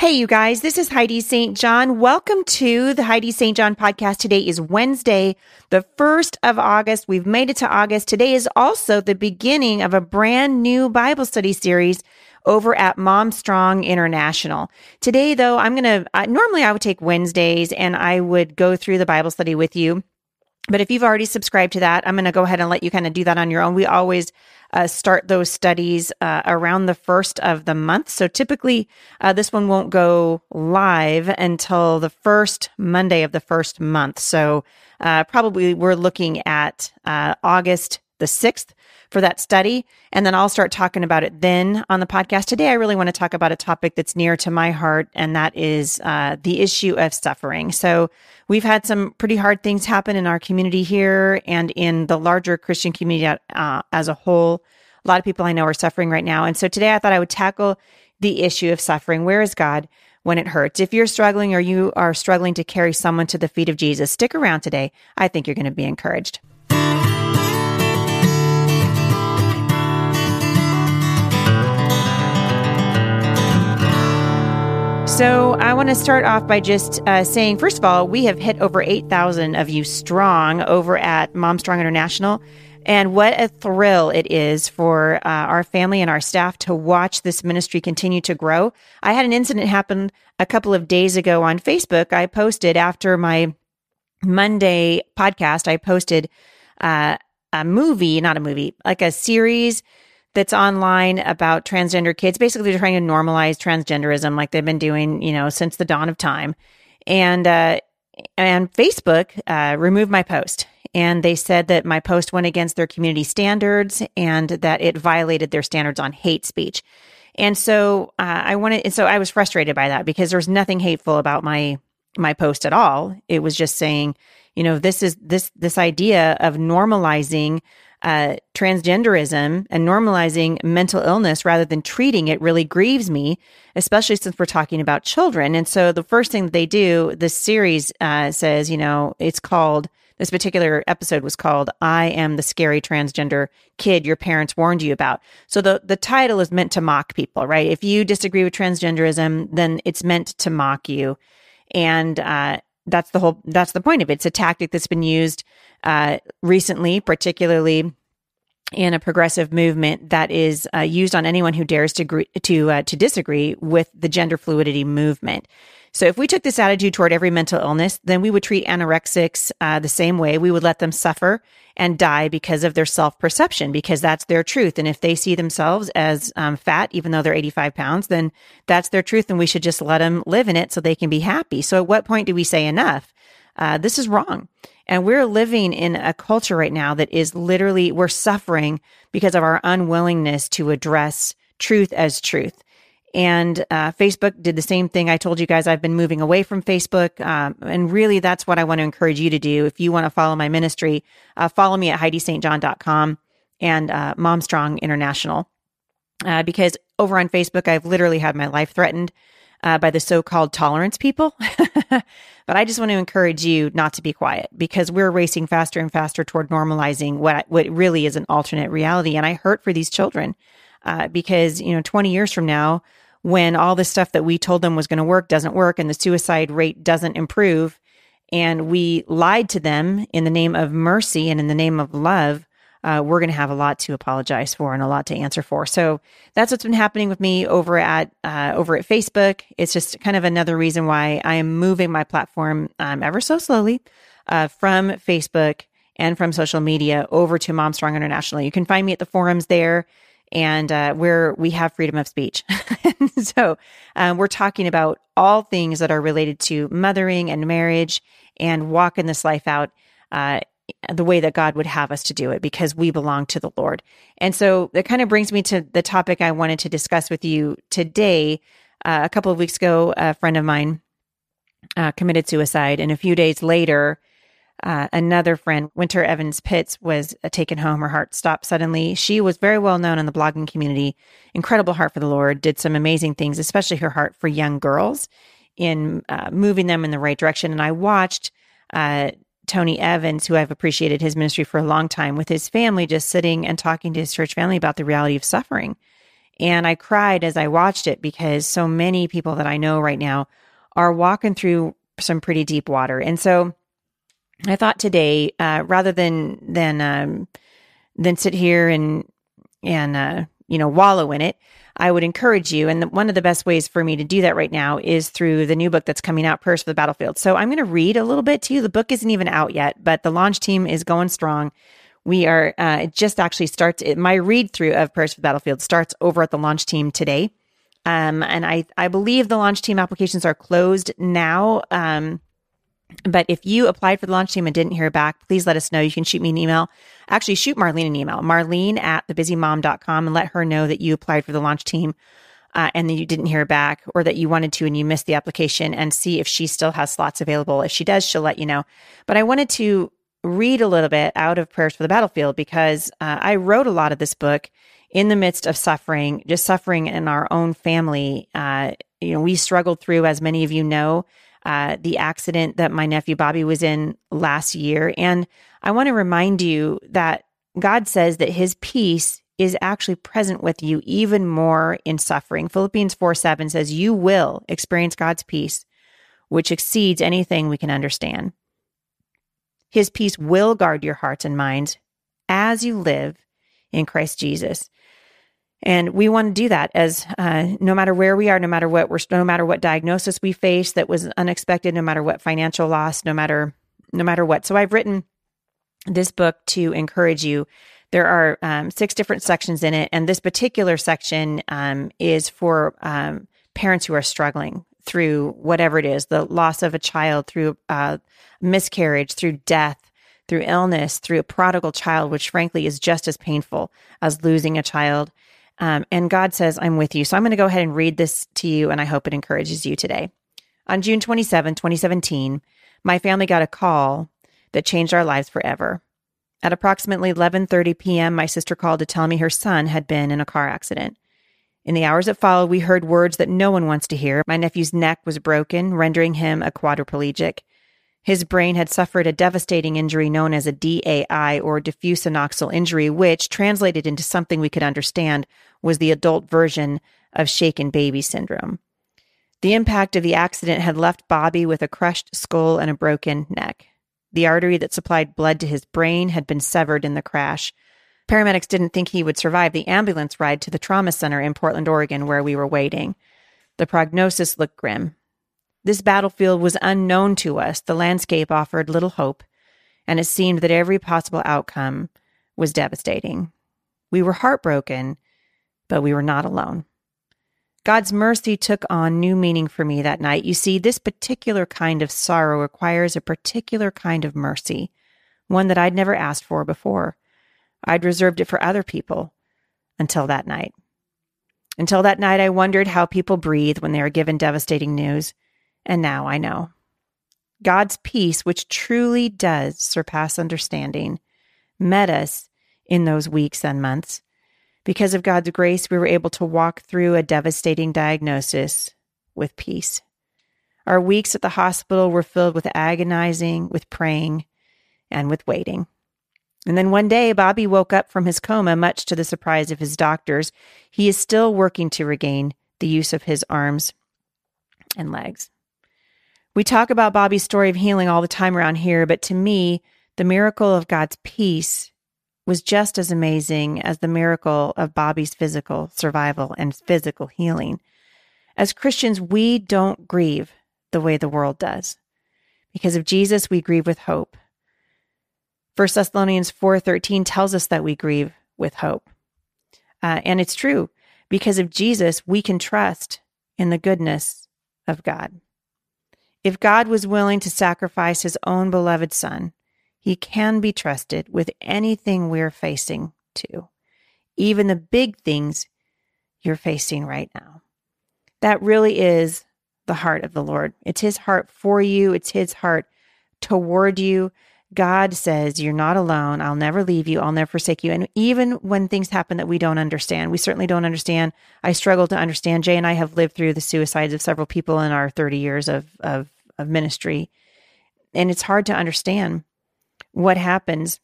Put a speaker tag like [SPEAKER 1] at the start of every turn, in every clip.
[SPEAKER 1] Hey, you guys, this is Heidi St. John. Welcome to the Heidi St. John podcast. Today is Wednesday, the 1st of August. We've made it to August. Today is also the beginning of a brand new Bible study series over at Mom Strong International. Today, though, I'm going to, uh, normally I would take Wednesdays and I would go through the Bible study with you. But if you've already subscribed to that, I'm going to go ahead and let you kind of do that on your own. We always uh, start those studies uh, around the first of the month. So typically, uh, this one won't go live until the first Monday of the first month. So uh, probably we're looking at uh, August the 6th for that study. And then I'll start talking about it then on the podcast. Today, I really want to talk about a topic that's near to my heart, and that is uh, the issue of suffering. So we've had some pretty hard things happen in our community here and in the larger Christian community uh, as a whole. A lot of people I know are suffering right now. And so today I thought I would tackle the issue of suffering. Where is God? when it hurts. If you're struggling or you are struggling to carry someone to the feet of Jesus, stick around today. I think you're going to be encouraged. So, I want to start off by just uh, saying, first of all, we have hit over 8,000 of you strong over at Mom Strong International. And what a thrill it is for uh, our family and our staff to watch this ministry continue to grow. I had an incident happen a couple of days ago on Facebook. I posted after my Monday podcast, I posted uh, a movie, not a movie, like a series that's online about transgender kids. Basically, they're trying to normalize transgenderism like they've been doing, you know, since the dawn of time. And, uh, and Facebook uh, removed my post. And they said that my post went against their community standards and that it violated their standards on hate speech. And so uh, I wanted, and so I was frustrated by that because there was nothing hateful about my my post at all. It was just saying, you know, this is this this idea of normalizing uh, transgenderism and normalizing mental illness rather than treating it really grieves me, especially since we're talking about children. And so the first thing that they do, this series uh, says, you know, it's called, this particular episode was called I Am the Scary Transgender Kid Your Parents Warned You About. So the, the title is meant to mock people, right? If you disagree with transgenderism, then it's meant to mock you. And, uh, that's the whole that's the point of it. It's a tactic that's been used uh, recently, particularly in a progressive movement that is uh, used on anyone who dares to agree, to uh, to disagree with the gender fluidity movement. So if we took this attitude toward every mental illness, then we would treat anorexics uh, the same way. We would let them suffer and die because of their self perception, because that's their truth. And if they see themselves as um, fat, even though they're 85 pounds, then that's their truth. And we should just let them live in it so they can be happy. So at what point do we say enough? Uh, this is wrong. And we're living in a culture right now that is literally, we're suffering because of our unwillingness to address truth as truth. And uh, Facebook did the same thing. I told you guys I've been moving away from Facebook. Um, and really, that's what I want to encourage you to do. If you want to follow my ministry, uh, follow me at HeidiSt.John.com and uh, Momstrong International. Uh, because over on Facebook, I've literally had my life threatened uh, by the so called tolerance people. but I just want to encourage you not to be quiet because we're racing faster and faster toward normalizing what, what really is an alternate reality. And I hurt for these children uh, because, you know, 20 years from now, when all the stuff that we told them was going to work doesn't work and the suicide rate doesn't improve, and we lied to them in the name of mercy and in the name of love, uh, we're going to have a lot to apologize for and a lot to answer for. So that's what's been happening with me over at uh, over at Facebook. It's just kind of another reason why I am moving my platform um, ever so slowly uh, from Facebook and from social media over to Mom Strong International. You can find me at the forums there and uh, where we have freedom of speech. so um, we're talking about all things that are related to mothering and marriage and walking this life out uh, the way that God would have us to do it because we belong to the Lord. And so that kind of brings me to the topic I wanted to discuss with you today. Uh, a couple of weeks ago, a friend of mine uh, committed suicide, and a few days later, uh, another friend, Wynter Evans Pitts, was uh, taken home. Her heart stopped suddenly. She was very well known in the blogging community, incredible heart for the Lord, did some amazing things, especially her heart for young girls in uh, moving them in the right direction. And I watched uh, Tony Evans, who I've appreciated his ministry for a long time, with his family, just sitting and talking to his church family about the reality of suffering And I cried as I watched it because so many people that I know right now are walking through some pretty deep water. And so I thought today, uh, rather than than um, than sit here and and uh, you know wallow in it, I would encourage you. And the, one of the best ways for me to do that right now is through the new book that's coming out, Prayers for the Battlefield. So I'm going to read a little bit to you. The book isn't even out yet, but the launch team is going strong. We are, uh, it just actually starts, it, my read through of Prayers for the Battlefield starts over at the launch team today. Um, and I, I believe the launch team applications are closed now. Um, but if you applied for the launch team and didn't hear back, please let us know. You can shoot me an email. Actually, shoot Marlene an email, marlene at thebusymom.com, and let her know that you applied for the launch team uh, and that you didn't hear back or that you wanted to and you missed the application and see if she still has slots available. If she does, she'll let you know. But I wanted to read a little bit out of Prayers for the Battlefield because uh, I wrote a lot of this book in the midst of suffering, just suffering in our own family. Uh, you know, we struggled through, as many of you know, uh, the accident that my nephew Bobby was in last year. And I want to remind you that God says that his peace is actually present with you even more in suffering. Philippians 4 7 says, You will experience God's peace, which exceeds anything we can understand. His peace will guard your hearts and minds as you live in Christ Jesus. And we want to do that as uh, no matter where we are, no matter what we're, no matter what diagnosis we face that was unexpected, no matter what financial loss, no matter, no matter what. So I've written this book to encourage you. There are um, six different sections in it, and this particular section um, is for um, parents who are struggling through whatever it is the loss of a child, through uh, miscarriage, through death, through illness, through a prodigal child, which frankly is just as painful as losing a child. Um, and God says, I'm with you. So I'm going to go ahead and read this to you, and I hope it encourages you today. On June 27, 2017, my family got a call that changed our lives forever. At approximately 11:30 p.m., my sister called to tell me her son had been in a car accident. In the hours that followed, we heard words that no one wants to hear. My nephew's neck was broken, rendering him a quadriplegic. His brain had suffered a devastating injury known as a DAI or diffuse axonal injury, which, translated into something we could understand, was the adult version of shaken baby syndrome. The impact of the accident had left Bobby with a crushed skull and a broken neck. The artery that supplied blood to his brain had been severed in the crash. Paramedics didn't think he would survive the ambulance ride to the trauma center in Portland, Oregon, where we were waiting. The prognosis looked grim. This battlefield was unknown to us. The landscape offered little hope, and it seemed that every possible outcome was devastating. We were heartbroken, but we were not alone. God's mercy took on new meaning for me that night. You see, this particular kind of sorrow requires a particular kind of mercy, one that I'd never asked for before. I'd reserved it for other people until that night. Until that night, I wondered how people breathe when they are given devastating news. And now I know. God's peace, which truly does surpass understanding, met us in those weeks and months. Because of God's grace, we were able to walk through a devastating diagnosis with peace. Our weeks at the hospital were filled with agonizing, with praying, and with waiting. And then one day, Bobby woke up from his coma, much to the surprise of his doctors. He is still working to regain the use of his arms and legs. We talk about Bobby's story of healing all the time around here, but to me, the miracle of God's peace was just as amazing as the miracle of Bobby's physical survival and physical healing. As Christians, we don't grieve the way the world does. Because of Jesus, we grieve with hope. 1 Thessalonians 4:13 tells us that we grieve with hope. Uh, and it's true. Because of Jesus, we can trust in the goodness of God. If God was willing to sacrifice his own beloved son, he can be trusted with anything we're facing too, even the big things you're facing right now. That really is the heart of the Lord. It's his heart for you, it's his heart toward you. God says, You're not alone. I'll never leave you. I'll never forsake you. And even when things happen that we don't understand, we certainly don't understand. I struggle to understand. Jay and I have lived through the suicides of several people in our 30 years of, of of ministry. And it's hard to understand what happens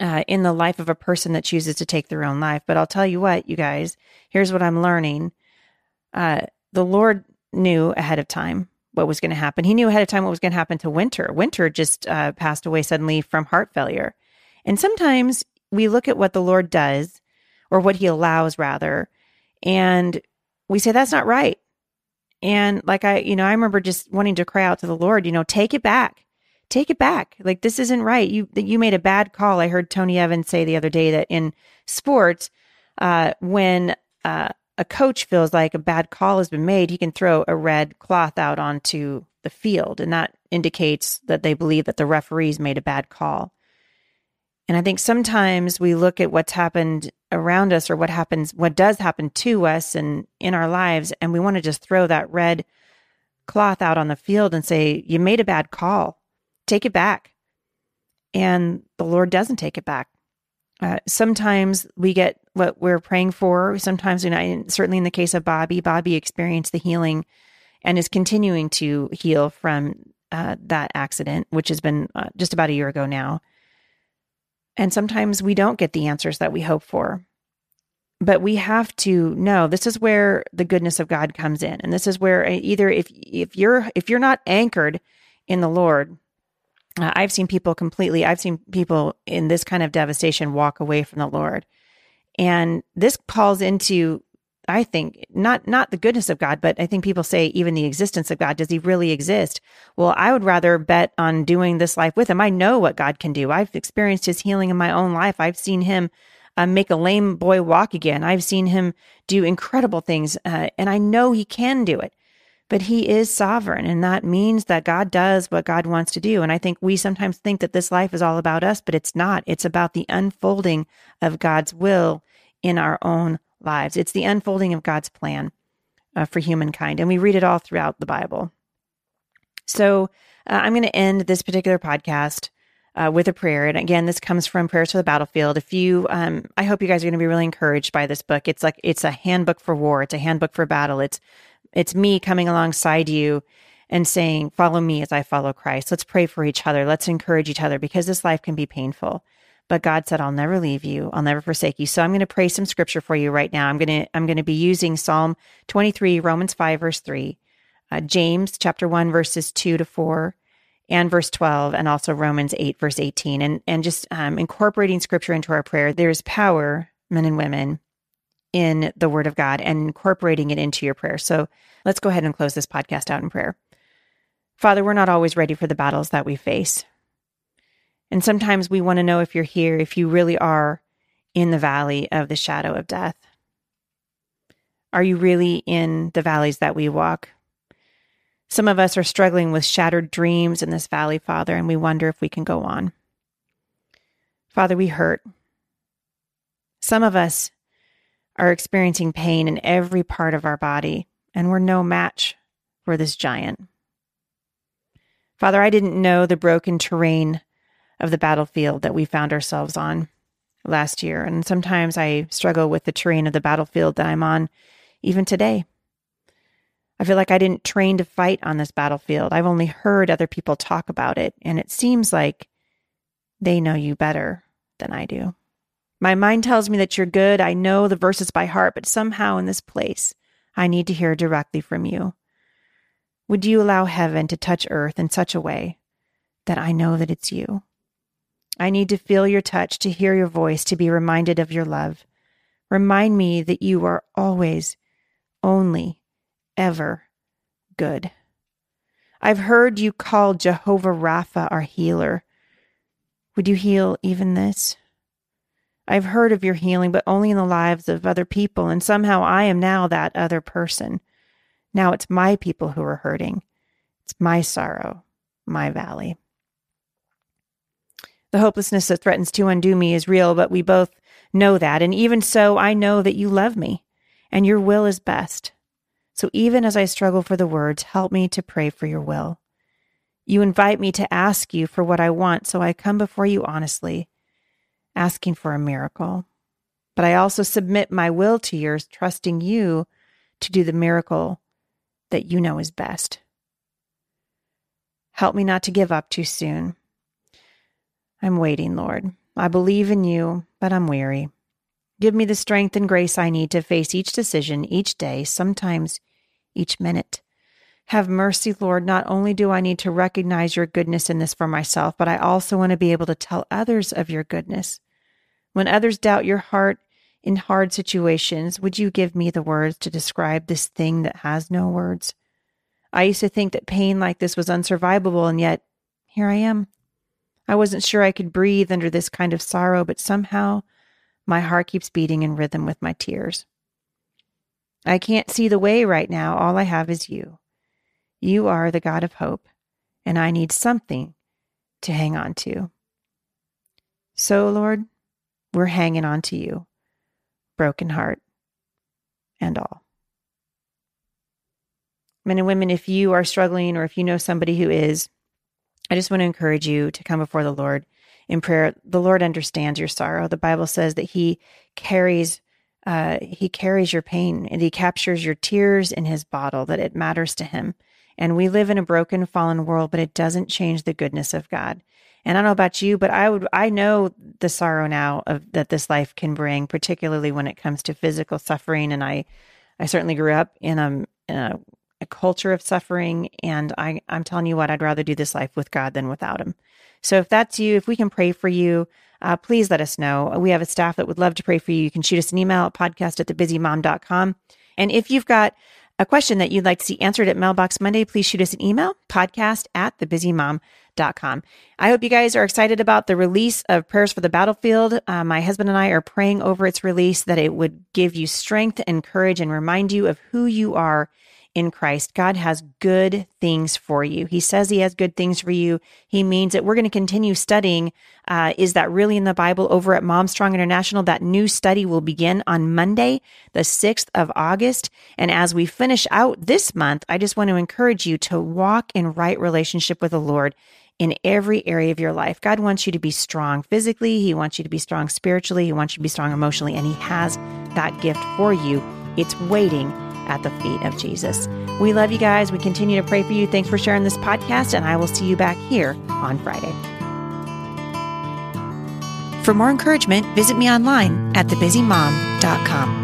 [SPEAKER 1] uh, in the life of a person that chooses to take their own life. But I'll tell you what, you guys, here's what I'm learning. Uh, the Lord knew ahead of time what was going to happen. He knew ahead of time what was going to happen to Wynter. Wynter just uh, passed away suddenly from heart failure. And sometimes we look at what the Lord does, or what He allows, rather, and we say, that's not right. And like I, you know, I remember just wanting to cry out to the Lord, you know, take it back. Take it back. Like this isn't right. You you made a bad call. I heard Tony Evans say the other day that in sports, uh, when uh, a coach feels like a bad call has been made, he can throw a red cloth out onto the field, and that indicates that they believe that the referees made a bad call. And I think sometimes we look at what's happened around us or what happens, what does happen to us and in our lives, and we want to just throw that red cloth out on the field and say, You made a bad call. Take it back. And the Lord doesn't take it back. Uh, sometimes we get what we're praying for. Sometimes, you know, certainly in the case of Bobby, Bobby experienced the healing and is continuing to heal from uh, that accident, which has been uh, just about a year ago now. And sometimes we don't get the answers that we hope for. But we have to know this is where the goodness of God comes in. And this is where uh, either if if you're if you're not anchored in the Lord, uh, I've seen people completely I've seen people in this kind of devastation walk away from the Lord. And this calls into I think not not the goodness of God, but I think people say even the existence of God. Does he really exist? Well, I would rather bet on doing this life with him. I know what God can do. I've experienced his healing in my own life. I've seen him uh, make a lame boy walk again. I've seen him do incredible things, uh, and I know he can do it. But he is sovereign, and that means that God does what God wants to do. And I think we sometimes think that this life is all about us, but it's not. It's about the unfolding of God's will in our own lives. It's the unfolding of God's plan uh, for humankind. And we read it all throughout the Bible. So uh, I'm going to end this particular podcast uh, with a prayer. And again, this comes from Prayers for the Battlefield. If you, um, I hope you guys are going to be really encouraged by this book. It's like, it's a handbook for war. It's a handbook for battle. It's, it's me coming alongside you and saying, follow me as I follow Christ. Let's pray for each other. Let's encourage each other because this life can be painful. But God said, I'll never leave you. I'll never forsake you. So I'm going to pray some scripture for you right now. I'm going to, I'm going to be using Psalm 23, Romans 5, verse 3, uh, James chapter 1, verses 2 to 4, and verse 12, and also Romans 8, verse 18. And, and just um, incorporating scripture into our prayer. There's power, men and women, in the word of God and incorporating it into your prayer. So let's go ahead and close this podcast out in prayer. Father, we're not always ready for the battles that we face. And sometimes we want to know if you're here, if you really are in the valley of the shadow of death. Are you really in the valleys that we walk? Some of us are struggling with shattered dreams in this valley, Father, and we wonder if we can go on. Father, we hurt. Some of us are experiencing pain in every part of our body, and we're no match for this giant. Father, I didn't know the broken terrain of the battlefield that we found ourselves on last year. And sometimes I struggle with the terrain of the battlefield that I'm on even today. I feel like I didn't train to fight on this battlefield. I've only heard other people talk about it, and it seems like they know you better than I do. My mind tells me that you're good. I know the verses by heart, but somehow in this place, I need to hear directly from you. Would you allow heaven to touch earth in such a way that I know that it's you? I need to feel your touch, to hear your voice, to be reminded of your love. Remind me that you are always, only, ever good. I've heard you call Jehovah Rapha our healer. Would you heal even this? I've heard of your healing, but only in the lives of other people, and somehow I am now that other person. Now it's my people who are hurting. It's my sorrow, my valley. The hopelessness that threatens to undo me is real, but we both know that. And even so, I know that you love me and your will is best. So even as I struggle for the words, help me to pray for your will. You invite me to ask you for what I want, so I come before you honestly, asking for a miracle. But I also submit my will to yours, trusting you to do the miracle that you know is best. Help me not to give up too soon. I'm waiting, Lord. I believe in you, but I'm weary. Give me the strength and grace I need to face each decision, each day, sometimes each minute. Have mercy, Lord. Not only do I need to recognize your goodness in this for myself, but I also want to be able to tell others of your goodness. When others doubt your heart in hard situations, would you give me the words to describe this thing that has no words? I used to think that pain like this was unsurvivable, and yet here I am. I wasn't sure I could breathe under this kind of sorrow, but somehow my heart keeps beating in rhythm with my tears. I can't see the way right now. All I have is you. You are the God of hope, and I need something to hang on to. So, Lord, we're hanging on to you, broken heart and all. Men and women, if you are struggling or if you know somebody who is, I just want to encourage you to come before the Lord in prayer. The Lord understands your sorrow. The Bible says that He carries uh, He carries your pain and He captures your tears in His bottle. That it matters to Him. And we live in a broken, fallen world, but it doesn't change the goodness of God. And I don't know about you, but I would I know the sorrow now of that this life can bring, particularly when it comes to physical suffering. And I I certainly grew up in a, in a a culture of suffering. And I, I'm telling you what, I'd rather do this life with God than without Him. So if that's you, if we can pray for you, uh, please let us know. We have a staff that would love to pray for you. You can shoot us an email at podcast at thebusymom.com. And if you've got a question that you'd like to see answered at Mailbox Monday, please shoot us an email, podcast at thebusymom.com. I hope you guys are excited about the release of Prayers for the Battlefield. Uh, my husband and I are praying over its release that it would give you strength and courage and remind you of who you are in Christ. God has good things for you. He says He has good things for you. He means it. We're going to continue studying. Uh, is that really in the Bible over at Mom Strong International? That new study will begin on Monday, the 6th of August. And as we finish out this month, I just want to encourage you to walk in right relationship with the Lord in every area of your life. God wants you to be strong physically. He wants you to be strong spiritually. He wants you to be strong emotionally. And He has that gift for you. It's waiting at the feet of Jesus. We love you guys. We continue to pray for you. Thanks for sharing this podcast, and I will see you back here on Friday. For more encouragement, visit me online at thebusymom.com.